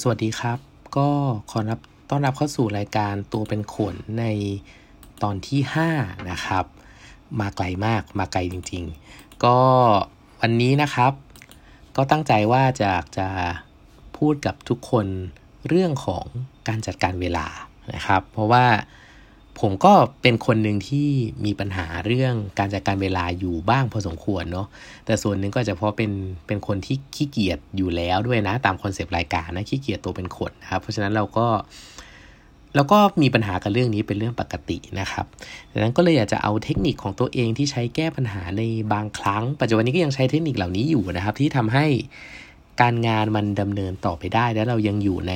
สวัสดีครับ ก็ขอรับต้อนรับเข้าสู่รายการตัวเป็นขนในตอนที่ 5 นะครับ มาไกลมากมาไกลจริง ๆ ก็วันนี้นะครับ ก็ตั้งใจว่าจะจะพูดกับทุกคนเรื่องของการจัดการเวลานะครับ เพราะว่า ผมก็เป็นคนหนึ่งที่มีปัญหาเรื่องการจัดการเวลาอยู่บ้างพอสมควรเนาะแต่ส่วนหนึ่งก็จะเพราะเป็นเป็นคนที่ขี้เกียจอยู่แล้วด้วยนะ ตามคอนเซปต์รายการนะขี้เกียจตัวเป็นคนนะครับเพราะฉะนั้นเราก็เราก็มีปัญหากับเรื่องนี้เป็นเรื่องปกตินะครับดังนั้นก็เลยอยากจะเอาเทคนิคของตัวเองที่ใช้แก้ปัญหาในบางครั้ง ปัจจุบันนี้ก็ยังใช้เทคนิคเหล่านี้อยู่นะครับ ที่ทำให้การงานมันดำเนินต่อไปได้ และเรายังอยู่ใน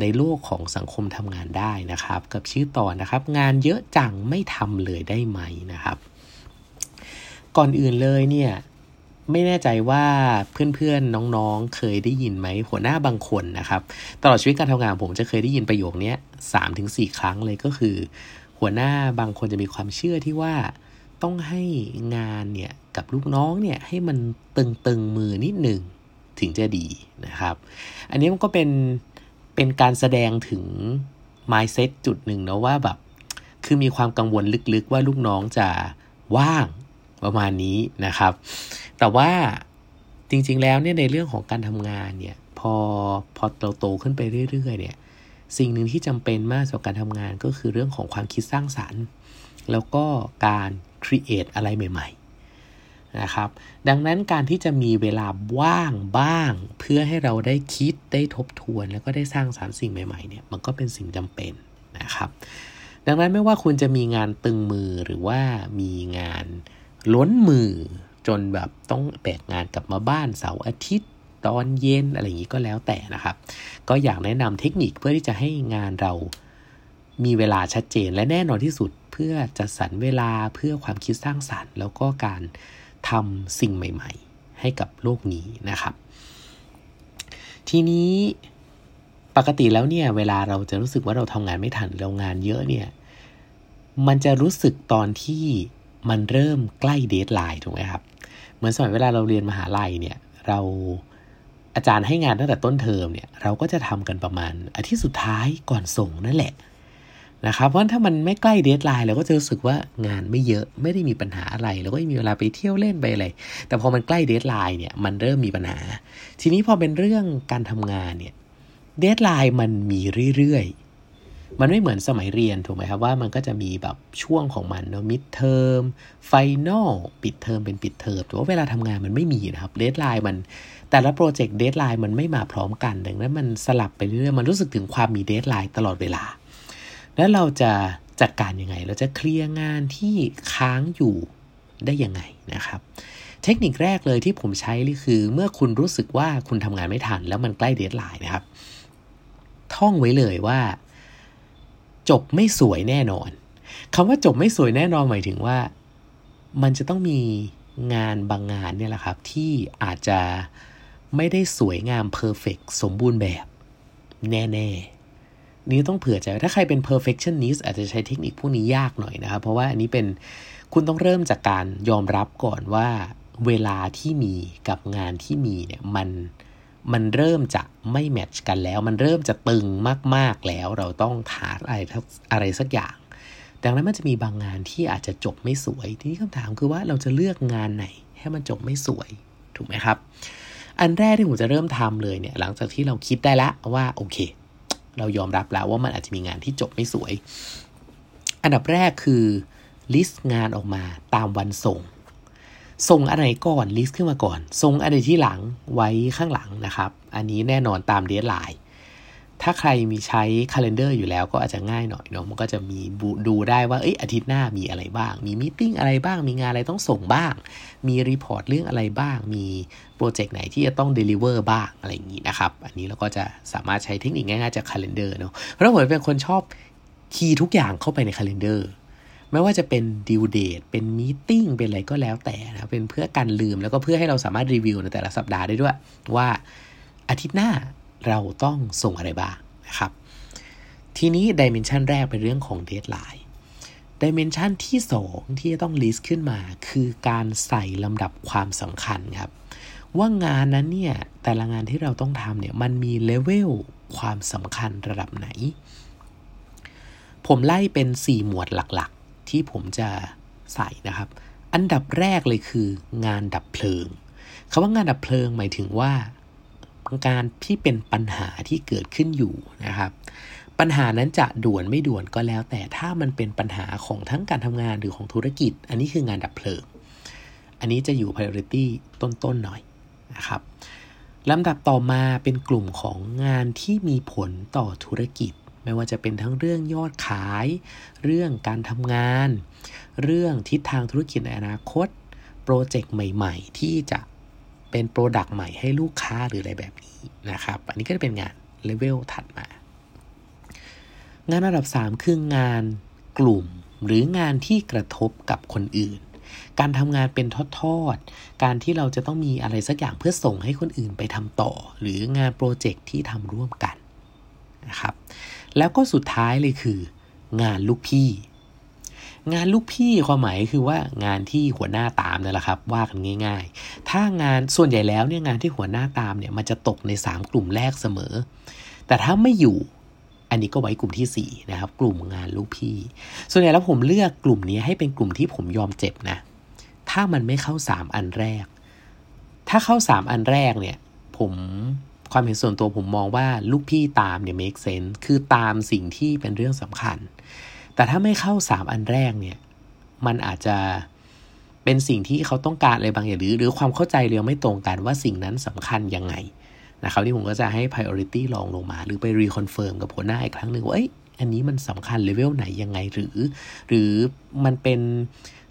ในโลกของสังคมทำงานได้นะครับ กับชื่อตอนนะครับ งานเยอะจังไม่ทำเลยได้ไหมนะครับ ก่อนอื่นเลยเนี่ยไม่แน่ใจว่าเพื่อนๆน้องๆ เคยได้ยินไหมหัวหน้าบางคนนะครับ ตลอดชีวิตการทำงานผมจะเคยได้ยินประโยคนี้สามถึงสี่ครั้งเลยก็คือ หัวหน้าบางคนจะมีความเชื่อที่ว่าต้องให้งานเนี่ยกับลูกน้องเนี่ยให้มันตึงๆมือนิดหนึ่งถึงจะดีนะครับ อันนี้มันก็เป็น เป็นการแสดงถึง mindset จุดหนึ่งนะว่าแบบ คือมีความกังวลลึกๆว่าลูกน้องจะว่างประมาณนี้นะครับ แต่ว่าจริงๆแล้วเนี่ยในเรื่องของการทำงานเนี่ย พอพอเราโตขึ้นไปเรื่อยๆเนี่ย สิ่งหนึ่งที่จำเป็นมากสำหรับการทำงานก็คือเรื่องของความคิดสร้างสารรค์ แล้วก็การ create อะไรใหม่ ๆ นะครับ ดังนั้นการที่จะมีเวลาว่างบ้าง เพื่อให้เราได้คิดได้ทบทวน แล้วก็ได้สร้างสารรค์สิ่งใหม่ๆเนี่ยมันก็เป็นสิ่งจำเป็นนะครับ ดังนั้นไม่ว่าคุณจะมีงานตึงมือหรือว่ามีงานล้นมือจนแบบต้องแบกงานกลับมาบ้านเสาร์อาทิตย์ตอนเย็นอะไรอย่างนี้ก็แล้วแต่นะครับ ก็อยากแนะนำเทคนิคเพื่อที่จะให้งานเรามีเวลาชัดเจนและแน่นอนที่สุด เพื่อจัดสรรเวลาเพื่อความคิดสร้างสารรค์ แล้วก็การ ทำสิ่งใหม่ ๆ ให้กับโลกนี้นะครับ ทีนี้ปกติแล้วเนี่ยเวลาเราจะรู้สึกว่าเราทำงานไม่ทันเรางานเยอะเนี่ยมันจะรู้สึกตอนที่มันเริ่มใกล้ deadline ถูกไหมครับ เหมือนสมัยเวลาเราเรียนมหาลัยเนี่ยเราอาจารย์ให้งานตั้งแต่ต้นเทอมเนี่ยเราก็จะทำกันประมาณอาทิตย์สุดท้ายก่อนส่งนั่นแหละ นะครับ เพราะถ้ามันไม่ใกล้ deadline เราก็จะรู้สึกว่างานไม่เยอะไม่ได้มีปัญหาอะไรเราก็มีเวลาไปเที่ยวเล่นไปอะไรแต่พอมันใกล้ deadline เนี่ยมันเริ่มมีปัญหา ทีนี้พอเป็นเรื่องการทำงานเนี่ย deadline มันมีเรื่อยๆ มันไม่เหมือนสมัยเรียนถูกไหมครับว่ามันก็จะมีแบบช่วงของมันเนาะ midterm final ปิดเทอมเป็นปิดเทอมแต่ว่าเวลาทำงานมันไม่มีนะครับ deadline มันแต่ละ project deadline มันไม่มาพร้อมกันดังนั้นมันสลับไปเรื่อยๆมันรู้สึกถึงความมี deadline ตลอดเวลา แล้วเราจะจัดการยังไง เราจะเคลียร์งานที่ค้างอยู่ได้ยังไงนะครับ เทคนิคแรกเลยที่ผมใช้นี่คือ เมื่อคุณรู้สึกว่าคุณทำงานไม่ทัน แล้วมันใกล้ deadline นะครับ ท่องไว้เลยว่า จบไม่สวยแน่นอนคำว่าจบไม่สวยแน่นอนหมายถึงว่า มันจะต้องมีงานบางงานเนี่ยแหละครับ ที่อาจจะไม่ได้สวยงาม perfect สมบูรณ์แบบแน่ ๆ นี้ต้องเผื่อใจถ้าใครเป็น perfectionist อาจจะใช้เทคนิคพวกนี้ยากหน่อยนะครับ เพราะว่าอันนี้เป็นคุณต้องเริ่มจากการยอมรับก่อนว่าเวลาที่มีกับงานที่มีเนี่ยมันมันเริ่มจะไม่แมทช์กันแล้ว มันเริ่มจะตึงมาก ๆ แล้วเราต้องหาอะไรอะไรสักอย่าง ดังนั้นมันจะมีบางงานที่อาจจะจบไม่สวย ทีนี้คำถามคือว่าเราจะเลือกงานไหนให้มันจบไม่สวยถูกไหมครับ อันแรกที่ผมจะเริ่มทำเลยเนี่ยหลังจากที่เราคิดได้แล้วว่าโอเค เรายอมรับแล้วว่ามันอาจจะมีงานที่จบไม่สวย อันดับแรกคือ list งานออกมาตามวันส่ง ส่งอะไรก่อน list ขึ้นมาก่อน ส่งอะไรที่หลังไว้ข้างหลังนะครับ อันนี้แน่นอนตาม deadline ถ้าใครมีใช้ calendar อยู่แล้วก็อาจจะง่ายหน่อยเนาะมันก็จะมีดูได้ว่าเอ้ยอาทิตย์หน้ามีอะไรบ้าง มี meeting อะไรบ้าง มีงานอะไรต้องส่งบ้าง มี report เรื่องอะไรบ้าง มี project ไหนที่จะต้อง deliver บ้างอะไรอย่างนี้นะครับ อันนี้เราก็จะสามารถใช้เทคนิคง่ายๆจากคาล endar เนาะเพราะผมเป็นคนชอบคีย์ทุกอย่างเข้าไปในคาล endar ไม่ว่าจะเป็น due date เป็น meeting เป็นอะไรก็แล้วแต่นะ เป็นเพื่อกันลืมแล้วก็เพื่อให้เราสามารถรีวิวในแต่ละสัปดาห์ได้ด้วย ว่าอาทิตย์หน้า เราต้องส่งอะไรบ้างนะครับ ทีนี้ dimension แรกเป็นเรื่องของ deadline dimension ที่ 2 ที่จะต้อง list ขึ้นมา คือการใส่ลำดับความสำคัญครับ ว่างานนั้นเนี่ย แต่ละงานที่เราต้องทำเนี่ย มันมีเลเวลความสำคัญระดับไหน ผมไล่เป็น 4 หมวดหลักๆ ที่ผมจะใส่นะครับ อันดับแรกเลยคืองานดับเพลิงคำว่างานดับเพลิงหมายถึงว่า การที่เป็นปัญหาที่เกิดขึ้นอยู่นะครับ ปัญหานั้นจะด่วนไม่ด่วนก็แล้ว แต่ถ้ามันเป็นปัญหาของทั้งการทำงานหรือของธุรกิจ อันนี้คืองานดับเพลิง อันนี้จะอยู่ priority ต้นๆหน่อยนะครับลำดับต่อมาเป็นกลุ่มของงานที่มีผลต่อธุรกิจ ไม่ว่าจะเป็นทั้งเรื่องยอดขาย เรื่องการทำงาน เรื่องทิศทางธุรกิจในอนาคต โปรเจกต์ใหม่ ๆ ที่จะ เป็น product ใหม่ให้ลูกค้าหรืออะไรแบบนี้นะครับ อันนี้ก็จะเป็นงานเลเวลถัดมา งานระดับ 3 คืองานกลุ่มหรืองานที่กระทบกับคนอื่น การทำงานเป็นทอดๆ การที่เราจะต้องมีอะไรสักอย่างเพื่อส่งให้คนอื่นไปทำต่อ หรืองานโปรเจกต์ที่ทำร่วมกันนะครับ แล้วก็สุดท้ายเลยคือ งานลูกพี่ งานลูกพี่ความหมายคือว่างานที่หัวหน้าตามนั่นแหละครับ ว่ากันง่าย ๆ ถ้างานส่วนใหญ่แล้วเนี่ยงานที่หัวหน้าตามเนี่ยมันจะตกใน 3 กลุ่มแรกเสมอ แต่ถ้าไม่อยู่อันนี้ก็ไว้กลุ่มที่4นะครับ กลุ่มงานลูกพี่ ส่วนใหญ่แล้วผมเลือกกลุ่มนี้ให้เป็นกลุ่มที่ผมยอมเจ็บนะ ถ้ามันไม่เข้าสามอันแรก ถ้าเข้าสามอันแรกเนี่ยผมความเห็นส่วนตัวผมมองว่าลูกพี่ตามเนี่ย make sense คือตามสิ่งที่เป็นเรื่องสำคัญ แต่ถ้าไม่เข้าสามอันแรกเนี่ยมันอาจจะเป็นสิ่งที่เขาต้องการอะไรบางอย่างหรือ หรือความเข้าใจเรียวไม่ตรงกันว่าสิ่งนั้นสำคัญยังไงนะครับที่ผมก็จะให้ priority ลองลงมา หรือไป reconfirm กับหัวหน้าอีกครั้งหนึ่งว่าเอ้ยอันนี้มันสำคัญเลเวลไหนยังไงหรือ หรือมันเป็น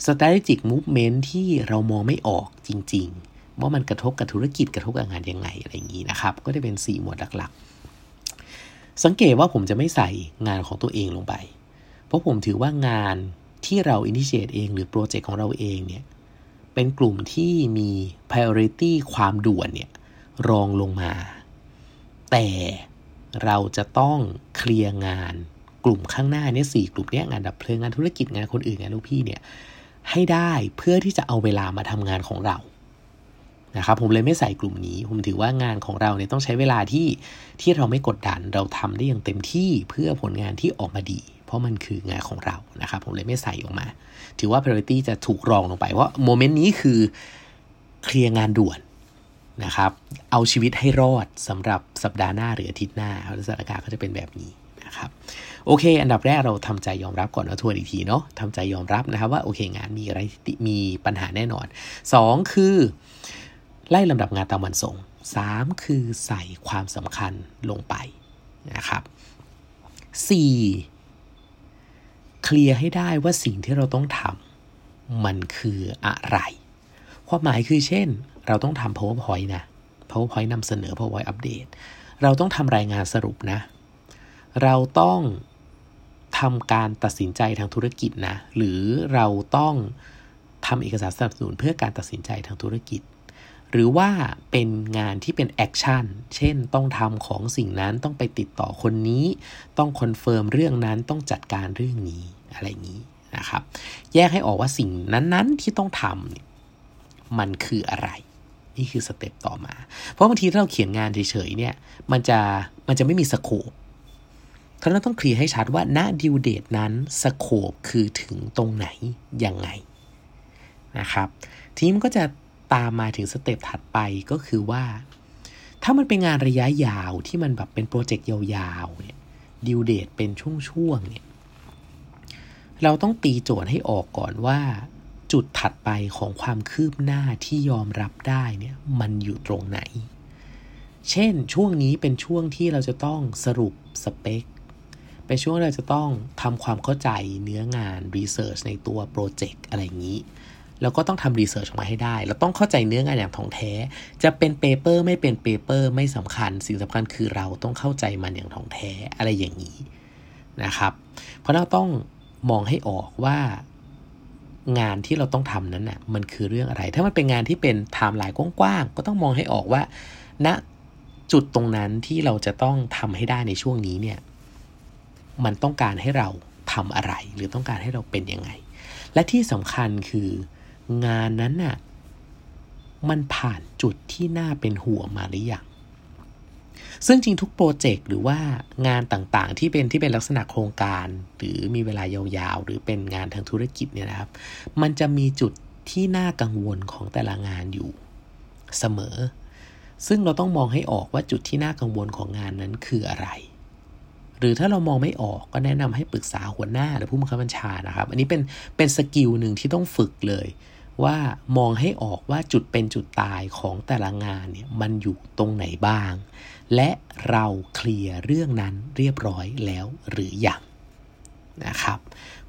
strategic movement ที่เรามองไม่ออกจริง ๆ ว่ามันกระทบกับธุรกิจกระทบกับงานยังไงอะไรอย่างนี้นะครับ ก็จะเป็น 4 หมวดหลักๆ สังเกตว่าผมจะไม่ใส่งานของตัวเองลงไป ราะผมถือว่างานที่เรา initiate เองหรือโปรเจกต์ของเราเองเนี่ยเป็นกลุ่มที่มี priority ความด่วนเนี่ยรองลงมา แต่เราจะต้องเคลียร์งานกลุ่มข้างหน้าเนี่ยสี่กลุ่มเนี้ยงานดับเพลิงงานธุรกิจงานคนอื่นงานลูกพี่เนี่ยให้ได้เพื่อที่จะเอาเวลามาทำงานของเรานะครับผมเลยไม่ใส่กลุ่มนี้ ผมถือว่างานของเราเนี่ยต้องใช้เวลาที่ที่เราไม่กดดันเราทำได้อย่างเต็มที่เพื่อผลงานที่ออกมาดี ราะมันคืองานของเรานะครับผมเลยไม่ใส่ออกมา ถือว่า priority จะถูกรองลงไปเพราะโมเมนต์นี้คือเคลียร์งานด่วนนะครับ เอาชีวิตให้รอดสำหรับสัปดาห์หน้าหรืออาทิตย์หน้าสถานการณ์ก็จะเป็นแบบนี้นะครับโอเค อันดับแรกเราทำใจยอมรับก่อนนะทวนอีกทีเนาะทำใจยอมรับนะครับว่าโอเคงานมีอะไรมีปัญหาแน่นอน 2 คือ ไล่ลำดับงานตามวันส่ง 3 คือใส่ความสำคัญลงไปนะครับ 4. เคลียร์ให้ได้ว่าสิ่งที่เราต้องทำมันคืออะไร ความหมายคือเช่น เราต้องทำ powerpoint นะ powerpoint นำเสนอ powerpoint อัปเดต เราต้องทำรายงานสรุปนะ เราต้องทำการตัดสินใจทางธุรกิจนะ หรือเราต้องทำเอกสารสนับสนุนเพื่อการตัดสินใจทางธุรกิจ หรือว่าเป็นงานที่เป็น action เช่นต้องทำของสิ่งนั้นต้องไปติดต่อคนนี้ ต้อง confirm เรื่องนั้นต้องจัดการเรื่องนี้ อะไรอย่างนี้นะครับ แยกให้ออกว่าสิ่งนั้นๆที่ต้องทำมันคืออะไร นี่คือ step ต่อมา เพราะบางทีถ้าเราเขียนงานเฉยๆเนี่ย มันจะมันจะไม่มี scope เพราะเราต้องเคลียร์ให้ชัดว่าณ due date นั้น scope คือถึงตรงไหนยังไงนะครับ ทีนี้ก็จะตามมาถึง step ถัดไปก็คือว่า ถ้ามันเป็นงานระยะยาวที่มันแบบเป็นโปรเจกต์ยาวๆเนี่ย due date เป็นช่วงๆเนี่ย เราต้องตีโจทย์ให้ออกก่อนว่า จุดถัดไปของความคืบหน้าที่ยอมรับได้เนี่ยมันอยู่ตรงไหน เช่นช่วงนี้เป็นช่วงที่เราจะต้องสรุปสเปคเป็นช่วงเราจะต้องทำความเข้าใจเนื้องาน research ในตัวโปรเจกต์อะไรอย่างนี้แล้วก็ต้องทำ research ออกมาให้ได้ เราต้องเข้าใจเนื้องานอย่างถ่องแท้ จะเป็น paper ไม่เป็น paper ไม่สำคัญ สิ่งสำคัญคือเราต้องเข้าใจมันอย่างถ่องแท้อะไรอย่างนี้นะครับ เพราะเราต้อง มองให้ออกว่างานที่เราต้องทำนั้นน่ะมันคือเรื่องอะไร ถ้ามันเป็นงานที่เป็นไทม์ไลน์กว้างๆก็ต้องมองให้ออกว่าณจุดตรงนั้นที่เราจะต้องทำให้ได้ในช่วงนี้เนี่ยมันต้องการให้เราทำอะไร หรือต้องการให้เราเป็นยังไง และที่สำคัญคืองานนั้นน่ะมันผ่านจุดที่น่าเป็นห่วงมาหรือยัง ซึ่งจริงทุกโปรเจกต์หรือว่างานต่างๆ ที่เป็นที่เป็นลักษณะโครงการ หรือมีเวลายาวๆ หรือเป็นงานทางธุรกิจเนี่ยนะครับ มันจะมีจุดที่น่ากังวลของแต่ละงานอยู่เสมอ ซึ่งเราต้องมองให้ออกว่าจุดที่น่ากังวลของงานนั้นคืออะไร หรือถ้าเรามองไม่ออกก็แนะนำให้ปรึกษาหัวหน้าหรือผู้บังคับบัญชานะครับ อันนี้เป็นเป็นสกิลหนึ่งที่ต้องฝึกเลยว่ามองให้ออกว่าจุดเป็นจุดตายของแต่ละงานเนี่ยมันอยู่ตรงไหนบ้างและเราเคลียร์เรื่องนั้นเรียบร้อยแล้วหรือยังนะครับ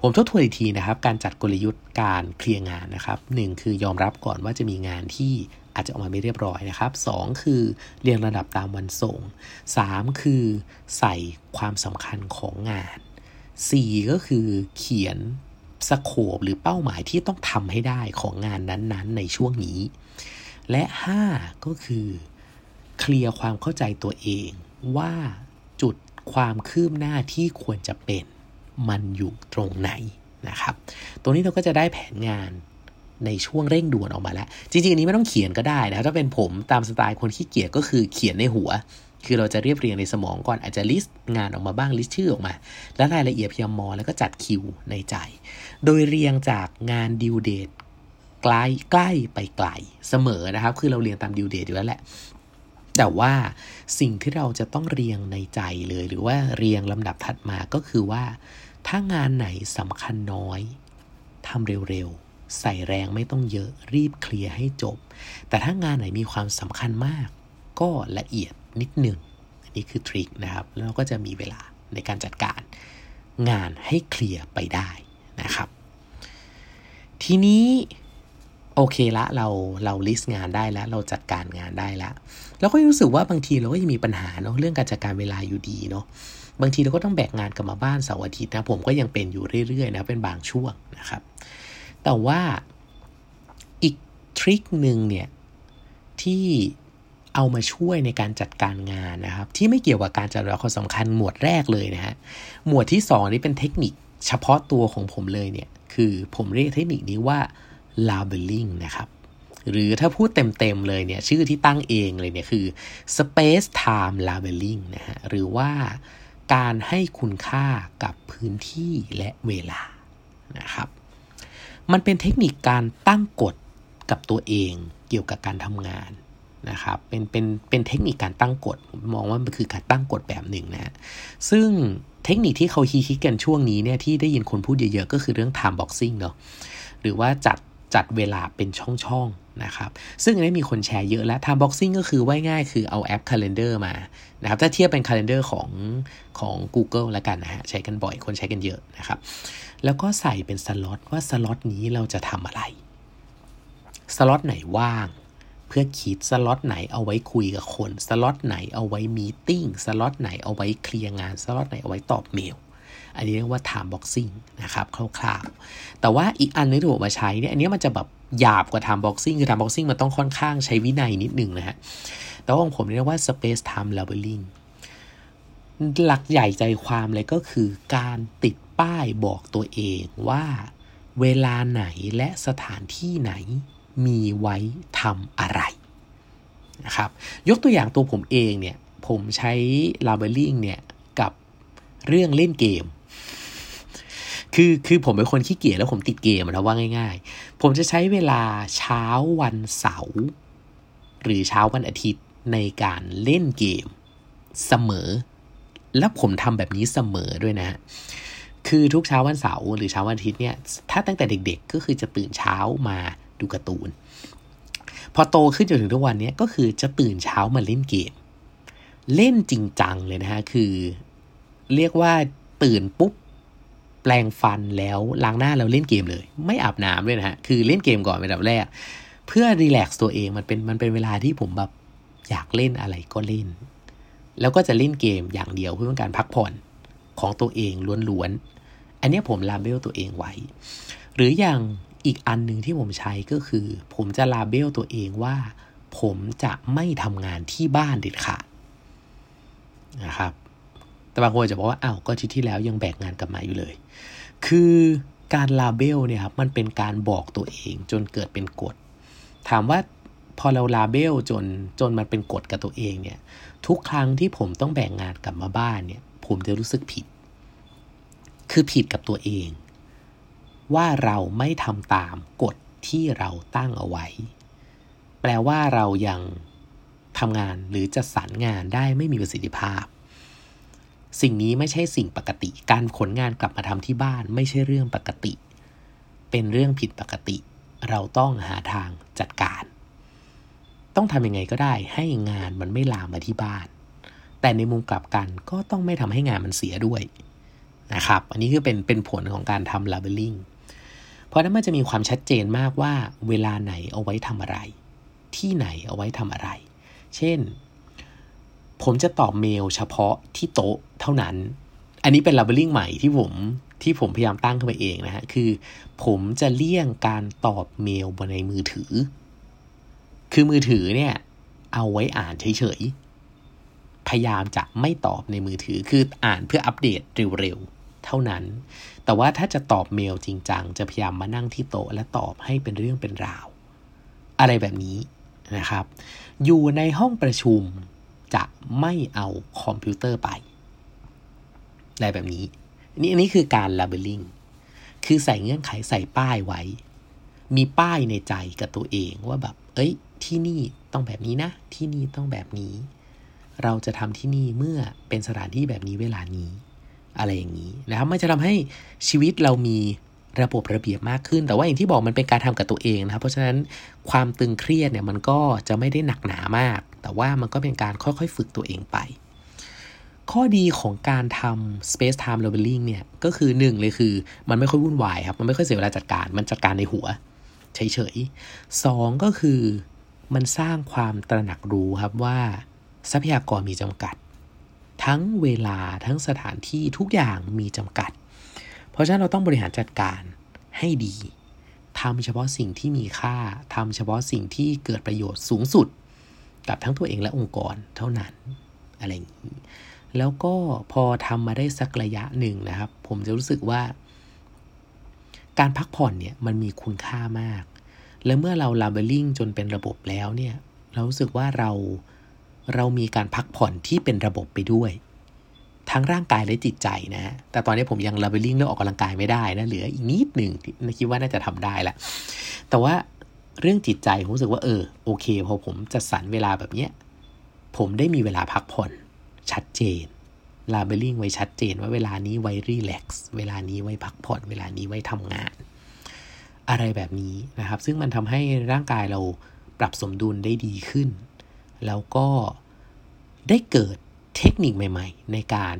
ผมทบทวนอีกทีนะครับ การจัดกลยุทธ์การเคลียร์งานนะครับหนึ่งคือยอมรับก่อนว่าจะมีงานที่อาจจะออกมาไม่เรียบร้อยนะครับสองคือเรียงระดับตามวันส่งสามคือใส่ความสำคัญของงานสี่ก็คือเขียนสโคบหรือเป้าหมายที่ต้องทำให้ได้ของงานนั้นๆ ในช่วงนี้ และห้าก็คือ เคลียร์ความเข้าใจตัวเองว่าจุดความคืบหน้าที่ควรจะเป็นมันอยู่ตรงไหนนะครับตรงนี้เราก็จะได้แผนงานในช่วงเร่งด่วนออกมาแล้ว จริงๆ อันนี้ไม่ต้องเขียนก็ได้นะถ้าเป็นผมตามสไตล์คนขี้เกียจก็คือเขียนในหัว คือเราจะเรียบเรียงในสมองก่อนอาจจะลิสต์งานออกมาบ้างลิสต์ชื่อออกมา แล้วรายละเอียดพยมอแล้วก็จัดคิวในใจ โดยเรียงจากงานดิวเดตใกล้ใกล้ไปไกลเสมอนะครับ คือเราเรียงตามดิวเดตอยู่แล้วแหละ แต่ว่าสิ่งที่เราจะต้องเรียงในใจเลย หรือว่าเรียงลำดับถัดมาก็คือว่า ถ้างานไหนสำคัญน้อยทำเร็วๆ ใส่แรงไม่ต้องเยอะรีบเคลียร์ให้จบ แต่ถ้างานไหนมีความสำคัญมาก ก็ละเอียดนิดหนึ่งอันนี้คือทริคนะครับแล้วก็จะมีเวลาในการจัดการงานให้เคลียร์ไปได้นะครับ ทีนี้ โอเคละเราเราลิสต์งานได้แล้วเราจัดการงานได้แล้วเราก็รู้สึกว่าบางทีเราก็ยังมีปัญหาเนาะเรื่องการจัดการเวลาอยู่ดีเนาะบางทีเราก็ต้องแบกงานกลับมาบ้านเสาร์อาทิตย์นะผมก็ยังเป็นอยู่เรื่อยๆนะเป็นบางช่วงนะครับ แต่ว่าอีกทริคหนึ่งเนี่ยที่เอามาช่วยในการจัดการงานนะครับ ที่ไม่เกี่ยวกับการจัดเวลาความสำคัญหมวดแรกเลยนะฮะหมวดที่ 2 นี่เป็นเทคนิคเฉพาะตัวของผมเลยเนี่ยคือผมเรียกเทคนิคนี้ว่า labeling นะครับ หรือถ้าพูดเต็มๆเลยเนี่ย ชื่อที่ตั้งเองเลยเนี่ยคือ space time labeling นะฮะ หรือว่าการให้คุณค่ากับพื้นที่และเวลานะครับ มันเป็นเทคนิคการตั้งกฎกับตัวเองเกี่ยวกับการทำงานนะครับ เป็นเป็นเป็นเทคนิคการตั้งกฎผมมองว่ามันคือการตั้งกฎแบบหนึ่งนะ ซึ่งเทคนิคที่เขาฮิตกันช่วงนี้เนี่ยที่ได้ยินคนพูดเยอะๆ ก็คือเรื่อง time boxing เนาะหรือว่าจัด จัดเวลาเป็นช่องๆนะครับ ซึ่งอันนี้มีคนแชร์เยอะแล้ว time boxing ก็คือว่าง่ายคือเอาแอป calendar มานะครับ ถ้าเทียบเป็น calendar ของของ Google แล้วกันนะฮะ ใช้กันบ่อยคนใช้กันเยอะนะครับ แล้วก็ใส่เป็นสล็อตว่าสล็อตนี้เราจะทำอะไร สล็อตไหนว่างเพื่อคิดสล็อตไหนเอาไว้คุยกับคน สล็อตไหนเอาไว้ meeting slot ไหนเอาไว้เคลียร์งาน สล็อตไหนเอาไว้ตอบเมล อันนี้เรียกว่า time boxing นะครับคร่าวๆ แต่ว่าอีกอันนึงที่ผมมาใช้เนี่ยอันนี้มันจะแบบหยาบกว่า time boxing คือ time boxing มันต้องค่อนข้างใช้วินัยนิดนึงนะฮะ แต่ว่าของผมเรียกว่า space time labeling หลักใหญ่ใจความเลยก็คือการติดป้ายบอกตัวเองว่าเวลาไหนและสถานที่ไหนมีไว้ทำอะไรนะครับยกตัวอย่างตัวผมเองเนี่ย ผมใช้ labeling เนี่ย กับเรื่องเล่นเกม คือคือผมเป็นคนขี้เกียจแล้วผมติดเกมนะว่าง่าย ๆ ผมจะใช้เวลาเช้าวันเสาร์หรือเช้าวันอาทิตย์ในการเล่นเกมเสมอ แล้วผมทำแบบนี้เสมอด้วยนะคือทุกเช้าวันเสาร์หรือเช้าวันอาทิตย์เนี่ยถ้าตั้งแต่เด็กๆ ก็คือจะตื่นเช้ามาดูการ์ตูน พอโตขึ้นจนถึงทุกวันนี้ก็คือจะตื่นเช้ามาเล่นเกม เล่นจริงจังเลยนะฮะคือ เรียกว่าตื่นปุ๊บ แปลงฟันแล้วล้างหน้าแล้วเล่นเกมเลย ไม่อาบน้ำด้วยนะฮะคือเล่นเกมก่อนเป็นดับแรก เพื่อรีแลกซ์ตัวเองมันเป็นมันเป็นเวลาที่ผมแบบอยากเล่นอะไรก็เล่น แล้วก็จะเล่นเกมอย่างเดียวเพื่อเป็นการพักผ่อนของตัวเองล้วนๆอันนี้ผมลาเบลตัวเองไว้ หรืออย่างอีกอันหนึ่งที่ผมใช้ก็คือ ผมจะลาเบลตัวเองว่า ผมจะไม่ทำงานที่บ้านเด็ดขาดนะครับ แต่บางคนจะบอกว่าอ้าวก็ทิศที่แล้วยังแบกงานกลับมาอยู่เลย คือการลาเบลเนี่ยครับมันเป็นการบอกตัวเองจนเกิดเป็นกฎ ถามว่าพอเราลาเบลจนจนมันเป็นกฎกับตัวเองเนี่ย ทุกครั้งที่ผมต้องแบ่งงานกลับมาบ้านเนี่ย ผมจะรู้สึกผิด คือผิดกับตัวเอง ว่าเราไม่ทำตามกฎที่เราตั้งเอาไว้ แปลว่าเรายังทำงานหรือจะสรรงานได้ไม่มีประสิทธิภาพ สิ่งนี้ไม่ใช่สิ่งปกติ การขนงานกลับมาทำที่บ้านไม่ใช่เรื่องปกติ เป็นเรื่องผิดปกติ เราต้องหาทางจัดการ ต้องทำยังไงก็ได้ให้งานมันไม่ลามมาที่บ้าน แต่ในมุมกลับกันก็ต้องไม่ทำให้งานมันเสียด้วยนะครับ อันนี้คือเป็นเป็นผลของการทำ labeling เพราะนั้นมันจะมีความชัดเจนมากว่าเวลาไหนเอาไว้ทำอะไร ที่ไหนเอาไว้ทำอะไร เช่น ผมจะตอบเมลเฉพาะที่โต๊ะเท่านั้น อันนี้เป็นลับเบลลิงใหม่ที่ผมที่ผมพยายามตั้งขึ้นมาเองนะฮะ คือผมจะเลี่ยงการตอบเมลบนในมือถือ คือมือถือเนี่ย เอาไว้อ่านเฉยๆ พยายามจะไม่ตอบในมือถือ คืออ่านเพื่ออัปเดตเร็วๆ เท่านั้น แต่ว่าถ้าจะตอบเมลจริงจังจะพยายามมานั่งที่โต๊ะและตอบให้เป็นเรื่องเป็นราว อะไรแบบนี้นะครับ อยู่ในห้องประชุม จะไม่เอาคอมพิวเตอร์ไปอะไรแบบนี้นี่อันนี้คือการ labeling คือใส่เงื่อนไขใส่ป้ายไว้ มีป้ายในใจกับตัวเองว่าแบบ เอ้ย ที่นี่ต้องแบบนี้นะ ที่นี่ต้องแบบนี้ เราจะทำที่นี่เมื่อเป็นสถานที่แบบนี้เวลานี้ อะไรอย่างนี้นะครับ มันจะทำให้ชีวิตเรามีระบบระเบียบมากขึ้น แต่ว่าอย่างที่บอกมันเป็นการทำกับตัวเองนะครับ เพราะฉะนั้นความตึงเครียดเนี่ยมันก็จะไม่ได้หนักหนามาก แต่ว่ามันก็เป็นการค่อยๆ ฝึกตัวเองไป ข้อดีของการทำ space time labeling เนี่ย ก็คือหนึ่งเลยคือ มันไม่ค่อยวุ่นวายครับ มันไม่ค่อยเสียเวลาจัดการ มันจัดการในหัวเฉยๆสองก็คือมันสร้างความตระหนักรู้ครับว่าทรัพยากรมีจำกัด ทั้งเวลาทั้งสถานที่ทุกอย่างมีจำกัด เพราะฉะนั้นเราต้องบริหารจัดการให้ดีทำเฉพาะสิ่งที่มีค่าทำเฉพาะสิ่งที่เกิดประโยชน์สูงสุด กับทั้งตัวเองและองค์กรเท่านั้นอะไรอย่างนี้แล้วก็พอทำมาได้สักระยะหนึ่งนะครับ ผมจะรู้สึกว่า การพักผ่อนเนี่ยมันมีคุณค่ามาก และเมื่อเราลาเบลลิ่งจนเป็นระบบแล้วเนี่ยเรารู้สึกว่าเราเรามีการพักผ่อนที่เป็นระบบไปด้วย ทั้งร่างกายและจิตใจนะ แต่ตอนนี้ผมยัง labeling เรื่องออกกำลังกายไม่ได้นะเหลืออีกนิดหนึ่งคิดว่าน่าจะทำได้ละแต่ว่า เรื่องจิตใจผมรู้สึกว่าเออโอเคพอผมจะสรรเวลาแบบเนี้ยผมได้มีเวลาพักผ่อน ชัดเจน labeling ไว้ชัดเจนว่าเวลานี้ไว้ relax เวลานี้ไว้พักผ่อน เวลานี้ไว้ทำงาน อะไรแบบนี้นะครับ ซึ่งมันทำให้ร่างกายเราปรับสมดุลได้ดีขึ้น แล้วก็ได้เกิดเทคนิคใหม่ ๆ ในการ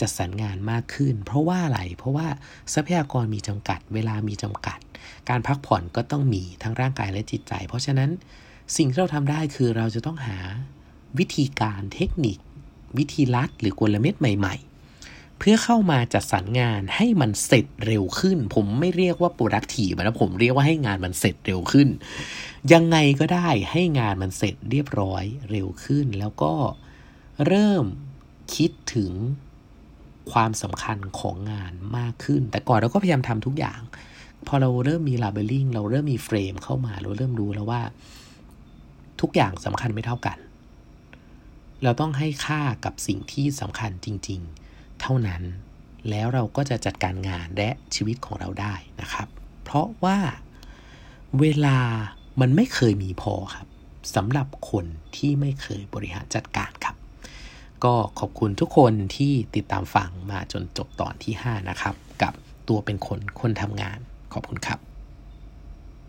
จัดสรรงานมากขึ้น เพราะว่าอะไรเพราะว่าทรัพยากรมีจำกัด เวลามีจำกัด การพักผ่อนก็ต้องมีทั้งร่างกายและจิตใจ เพราะฉะนั้นสิ่งที่เราทำได้คือเราจะต้องหาวิธีการเทคนิค วิธีลัดหรือกลเม็ดใหม่ ๆ เพื่อเข้ามาจัดสรรงานให้มันเสร็จเร็วขึ้น ผมไม่เรียกว่า productive นะผมเรียกว่าให้งานมันเสร็จเร็วขึ้น ยังไงก็ได้ให้งานมันเสร็จเรียบร้อยเร็วขึ้น แล้วก็เริ่มคิดถึง ความสำคัญของงานมากขึ้น แต่ก่อนเราก็พยายามทำทุกอย่าง พอเราเริ่มมีลาเบลลิงเราเริ่มมีเฟรมเข้ามา เราเริ่มรู้แล้วว่า ทุกอย่างสำคัญไม่เท่ากัน เราต้องให้ค่ากับสิ่งที่สำคัญจริง ๆ เท่านั้น แล้วเราก็จะจัดการงานและชีวิตของเราได้นะครับ เพราะว่าเวลามันไม่เคยมีพอครับสำหรับคนที่ไม่เคยบริหารจัดการครับ ก็ขอบคุณทุกคนที่ติดตามฟังมาจนจบตอนที่ 5 นะครับ กับตัวเป็นคนคนทำงานขอบคุณครับ